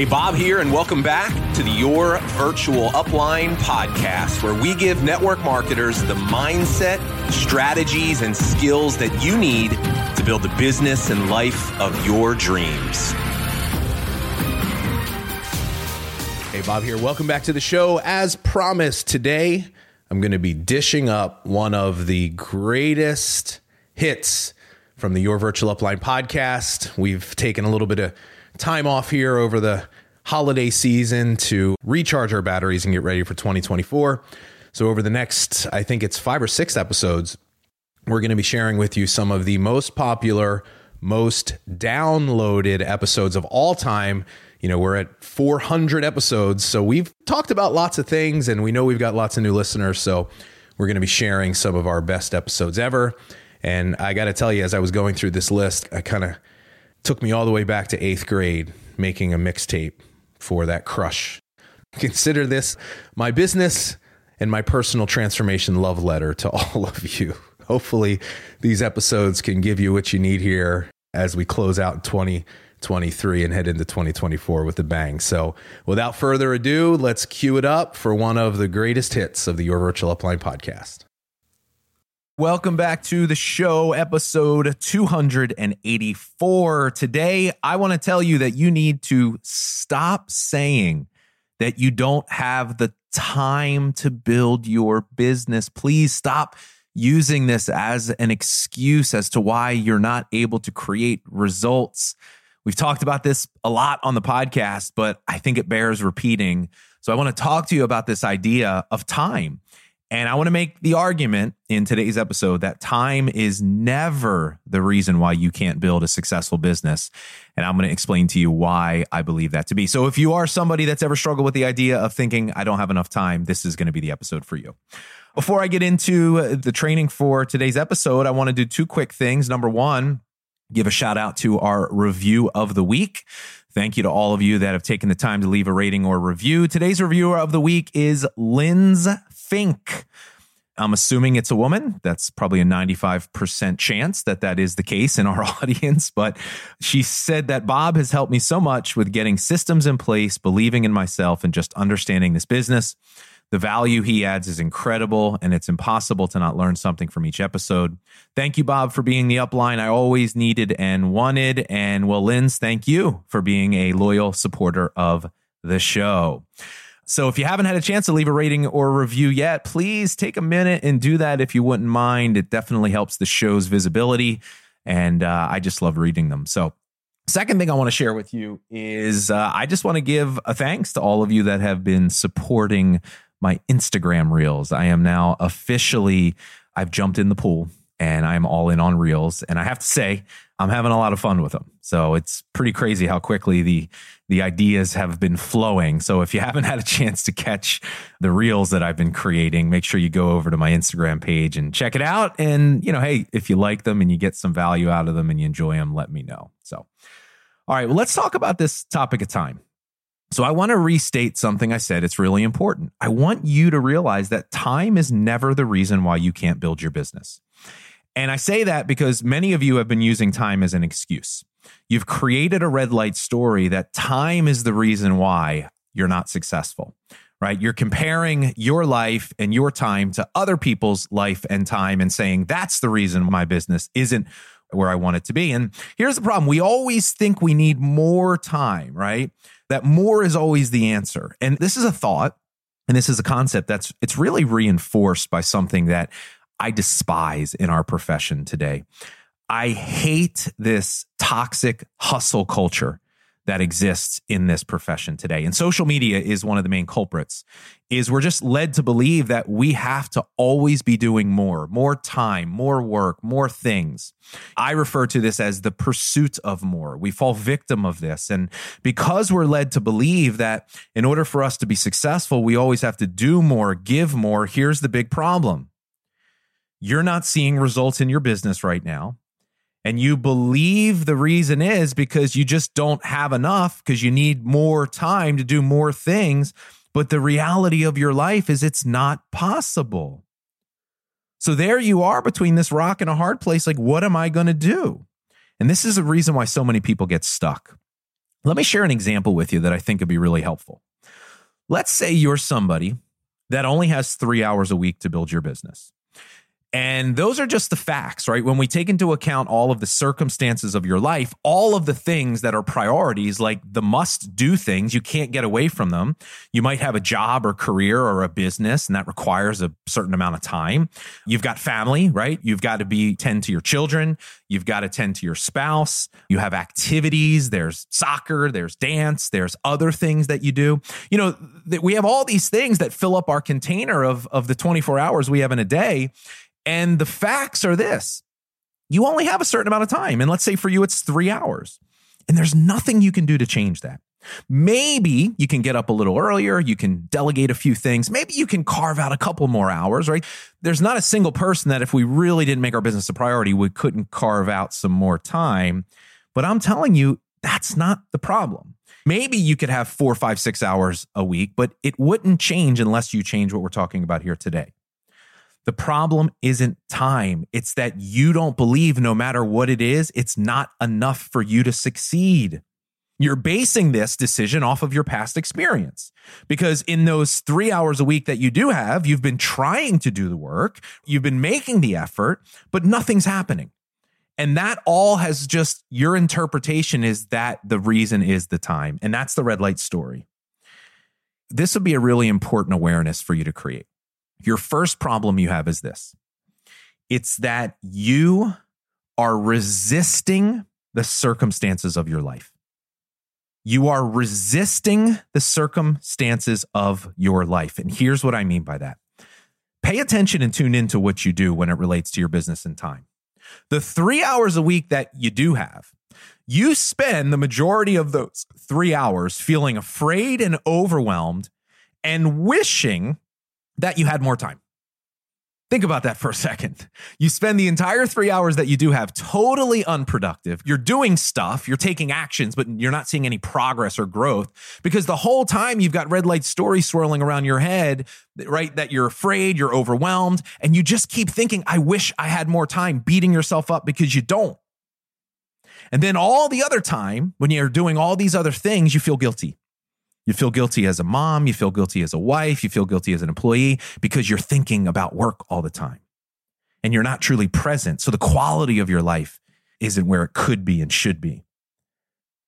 Hey, Bob here, and welcome back to the Your Virtual Upline podcast, where we give network marketers the mindset, strategies, and skills that you need to build the business and life of your dreams. Hey, Bob here. Welcome back to the show. As promised, today I'm going to be dishing up one of the greatest hits from the Your Virtual Upline podcast. We've taken a little bit of time off here over the holiday season to recharge our batteries and get ready for 2024. So, over the next, I think it's five or six episodes, we're going to be sharing with you some of the most popular, most downloaded episodes of all time. You know, we're at 400 episodes. So, we've talked about lots of things and we know we've got lots of new listeners. So, we're going to be sharing some of our best episodes ever. And I got to tell you, as I was going through this list, I kind of took me all the way back to eighth grade making a mixtape for that crush. Consider this my business and my personal transformation love letter to all of you. Hopefully, these episodes can give you what you need here as we close out 2023 and head into 2024 with a bang. So, without further ado, let's cue it up for one of the greatest hits of the Your Virtual Upline podcast. Welcome back to the show, episode 284. Today, I want to tell you that you need to stop saying that you don't have the time to build your business. Please stop using this as an excuse as to why you're not able to create results. We've talked about this a lot on the podcast, but I think it bears repeating. So I want to talk to you about this idea of time. And I want to make the argument in today's episode that time is never the reason why you can't build a successful business. And I'm going to explain to you why I believe that to be. So if you are somebody that's ever struggled with the idea of thinking, I don't have enough time, this is going to be the episode for you. Before I get into the training for today's episode, I want to do two quick things. Number one, give a shout out to our review of the week. Thank you to all of you that have taken the time to leave a rating or review. Today's reviewer of the week is Lynn's Fink. I'm assuming it's a woman. That's probably a 95% chance that that is the case in our audience. But she said that Bob has helped me so much with getting systems in place, believing in myself, and just understanding this business. The value he adds is incredible, and it's impossible to not learn something from each episode. Thank you, Bob, for being the upline I always needed and wanted. And well, Lynn's, thank you for being a loyal supporter of the show. So if you haven't had a chance to leave a rating or review yet, please take a minute and do that if you wouldn't mind. It definitely helps the show's visibility. And uh, I just love reading them. So, second thing I want to share with you is uh, I just want to give a thanks to all of you that have been supporting my Instagram reels. I am now officially, I've jumped in the pool and I'm all in on reels. And I have to say, I'm having a lot of fun with them. So it's pretty crazy how quickly the the ideas have been flowing. So if you haven't had a chance to catch the reels that I've been creating, make sure you go over to my Instagram page and check it out. And you know, hey, if you like them and you get some value out of them and you enjoy them, let me know. So, all right, well, let's talk about this topic of time. So I want to restate something I said. It's really important. I want you to realize that time is never the reason why you can't build your business. And I say that because many of you have been using time as an excuse. You've created a red light story that time is the reason why you're not successful, right? You're comparing your life and your time to other people's life and time and saying, that's the reason my business isn't where I want it to be. And here's the problem we always think we need more time, right? That more is always the answer. And this is a thought and this is a concept that's it's really reinforced by something that I despise in our profession today. I hate this toxic hustle culture that exists in this profession today. And social media is one of the main culprits. Is we're just led to believe that we have to always be doing more, more time, more work, more things. I refer to this as the pursuit of more. We fall victim of this. And because we're led to believe that in order for us to be successful, we always have to do more, give more, here's the big problem you're not seeing results in your business right now. And you believe the reason is because you just don't have enough because you need more time to do more things. But the reality of your life is it's not possible. So there you are between this rock and a hard place. Like, what am I going to do? And this is the reason why so many people get stuck. Let me share an example with you that I think would be really helpful. Let's say you're somebody that only has three hours a week to build your business. And those are just the facts, right? When we take into account all of the circumstances of your life, all of the things that are priorities, like the must do things, you can't get away from them. You might have a job or career or a business, and that requires a certain amount of time. You've got family, right? You've got to be tend to your children. You've got to tend to your spouse. You have activities. There's soccer, there's dance, there's other things that you do. You know, we have all these things that fill up our container of, of the 24 hours we have in a day. And the facts are this you only have a certain amount of time. And let's say for you, it's three hours. And there's nothing you can do to change that. Maybe you can get up a little earlier. You can delegate a few things. Maybe you can carve out a couple more hours, right? There's not a single person that if we really didn't make our business a priority, we couldn't carve out some more time. But I'm telling you, that's not the problem. Maybe you could have four, five, six hours a week, but it wouldn't change unless you change what we're talking about here today. The problem isn't time. It's that you don't believe no matter what it is, it's not enough for you to succeed. You're basing this decision off of your past experience because in those three hours a week that you do have, you've been trying to do the work, you've been making the effort, but nothing's happening. And that all has just your interpretation is that the reason is the time. And that's the red light story. This would be a really important awareness for you to create. Your first problem you have is this it's that you are resisting the circumstances of your life. You are resisting the circumstances of your life. And here's what I mean by that pay attention and tune into what you do when it relates to your business and time. The three hours a week that you do have, you spend the majority of those three hours feeling afraid and overwhelmed and wishing that you had more time. Think about that for a second. You spend the entire three hours that you do have totally unproductive. You're doing stuff, you're taking actions, but you're not seeing any progress or growth because the whole time you've got red light stories swirling around your head, right? That you're afraid, you're overwhelmed, and you just keep thinking, I wish I had more time, beating yourself up because you don't. And then all the other time, when you're doing all these other things, you feel guilty. You feel guilty as a mom, you feel guilty as a wife, you feel guilty as an employee because you're thinking about work all the time and you're not truly present. So the quality of your life isn't where it could be and should be.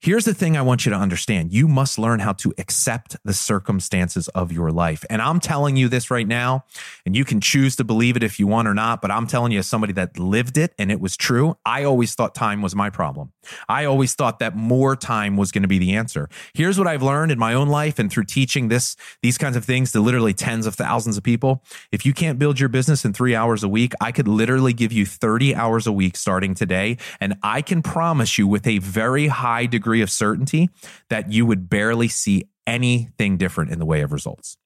Here's the thing I want you to understand. You must learn how to accept the circumstances of your life. And I'm telling you this right now, and you can choose to believe it if you want or not, but I'm telling you as somebody that lived it and it was true. I always thought time was my problem. I always thought that more time was going to be the answer. Here's what I've learned in my own life and through teaching this, these kinds of things to literally tens of thousands of people. If you can't build your business in three hours a week, I could literally give you 30 hours a week starting today. And I can promise you with a very high degree degree of certainty that you would barely see anything different in the way of results.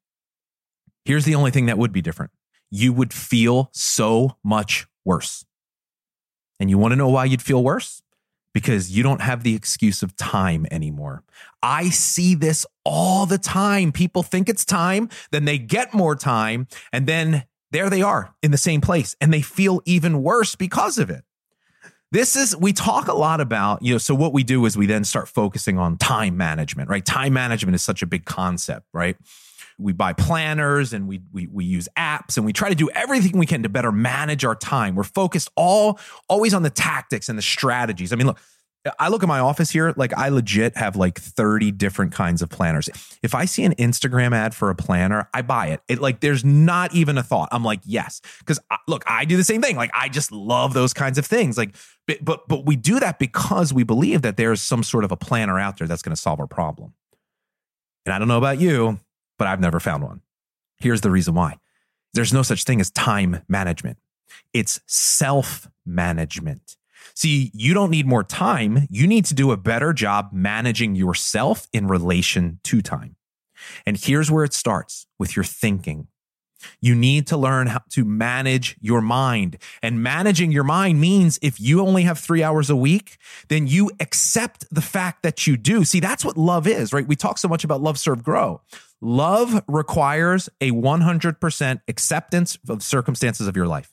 Here's the only thing that would be different you would feel so much worse. And you want to know why you'd feel worse? Because you don't have the excuse of time anymore. I see this all the time. People think it's time, then they get more time, and then there they are in the same place, and they feel even worse because of it. This is, we talk a lot about, you know, so what we do is we then start focusing on time management, right? Time management is such a big concept, right? We buy planners and we, we, we use apps and we try to do everything we can to better manage our time. We're focused all, always on the tactics and the strategies. I mean, look, I look at my office here, like I legit have like 30 different kinds of planners. If I see an Instagram ad for a planner, I buy it. It like there's not even a thought. I'm like, yes. Cuz look, I do the same thing. Like I just love those kinds of things. Like but but, but we do that because we believe that there's some sort of a planner out there that's going to solve our problem. And I don't know about you, but I've never found one. Here's the reason why. There's no such thing as time management. It's self management. See, you don't need more time. You need to do a better job managing yourself in relation to time. And here's where it starts with your thinking. You need to learn how to manage your mind. And managing your mind means if you only have three hours a week, then you accept the fact that you do. See, that's what love is, right? We talk so much about love, serve, grow. Love requires a 100% acceptance of circumstances of your life.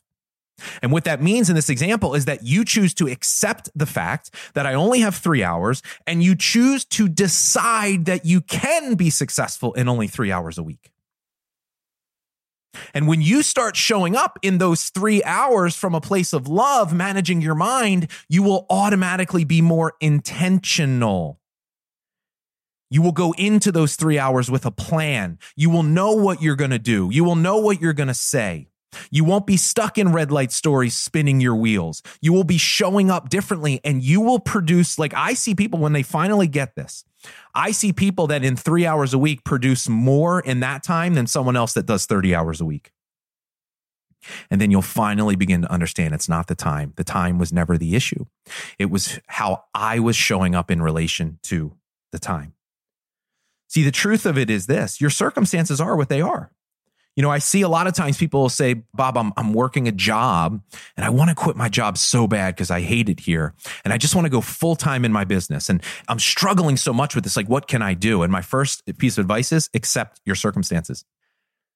And what that means in this example is that you choose to accept the fact that I only have three hours and you choose to decide that you can be successful in only three hours a week. And when you start showing up in those three hours from a place of love, managing your mind, you will automatically be more intentional. You will go into those three hours with a plan. You will know what you're going to do. You will know what you're going to say. You won't be stuck in red light stories spinning your wheels. You will be showing up differently and you will produce, like I see people when they finally get this. I see people that in three hours a week produce more in that time than someone else that does 30 hours a week. And then you'll finally begin to understand it's not the time. The time was never the issue. It was how I was showing up in relation to the time. See, the truth of it is this your circumstances are what they are. You know, I see a lot of times people will say, Bob, I'm, I'm working a job and I want to quit my job so bad because I hate it here. And I just want to go full time in my business. And I'm struggling so much with this. Like, what can I do? And my first piece of advice is accept your circumstances.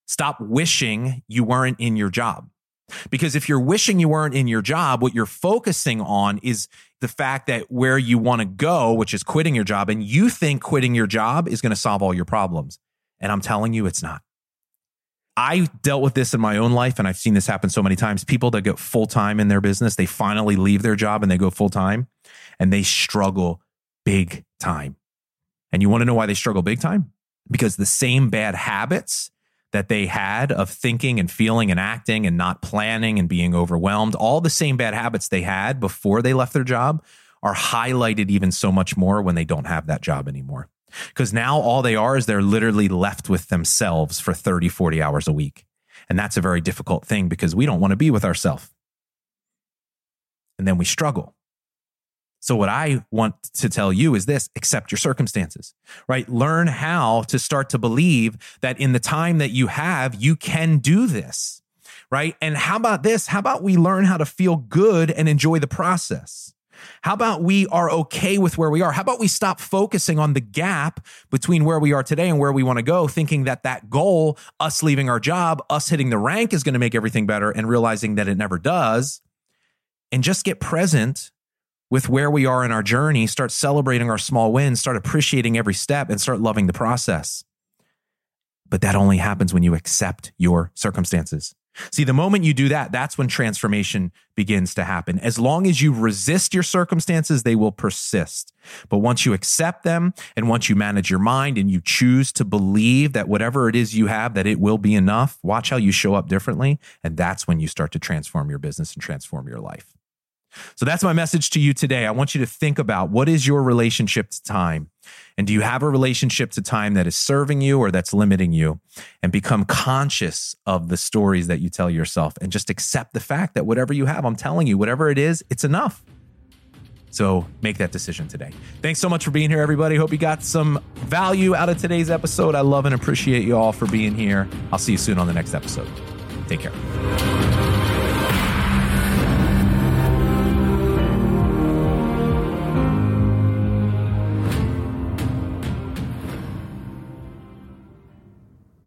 Stop wishing you weren't in your job. Because if you're wishing you weren't in your job, what you're focusing on is the fact that where you want to go, which is quitting your job, and you think quitting your job is going to solve all your problems. And I'm telling you, it's not. I dealt with this in my own life, and I've seen this happen so many times. People that go full time in their business, they finally leave their job and they go full time and they struggle big time. And you want to know why they struggle big time? Because the same bad habits that they had of thinking and feeling and acting and not planning and being overwhelmed, all the same bad habits they had before they left their job are highlighted even so much more when they don't have that job anymore. Because now all they are is they're literally left with themselves for 30, 40 hours a week. And that's a very difficult thing because we don't want to be with ourselves. And then we struggle. So, what I want to tell you is this accept your circumstances, right? Learn how to start to believe that in the time that you have, you can do this, right? And how about this? How about we learn how to feel good and enjoy the process? How about we are okay with where we are? How about we stop focusing on the gap between where we are today and where we want to go, thinking that that goal, us leaving our job, us hitting the rank is going to make everything better and realizing that it never does. And just get present with where we are in our journey, start celebrating our small wins, start appreciating every step, and start loving the process. But that only happens when you accept your circumstances. See, the moment you do that, that's when transformation begins to happen. As long as you resist your circumstances, they will persist. But once you accept them and once you manage your mind and you choose to believe that whatever it is you have, that it will be enough, watch how you show up differently. And that's when you start to transform your business and transform your life. So that's my message to you today. I want you to think about what is your relationship to time? And do you have a relationship to time that is serving you or that's limiting you? And become conscious of the stories that you tell yourself and just accept the fact that whatever you have, I'm telling you, whatever it is, it's enough. So make that decision today. Thanks so much for being here, everybody. Hope you got some value out of today's episode. I love and appreciate you all for being here. I'll see you soon on the next episode. Take care.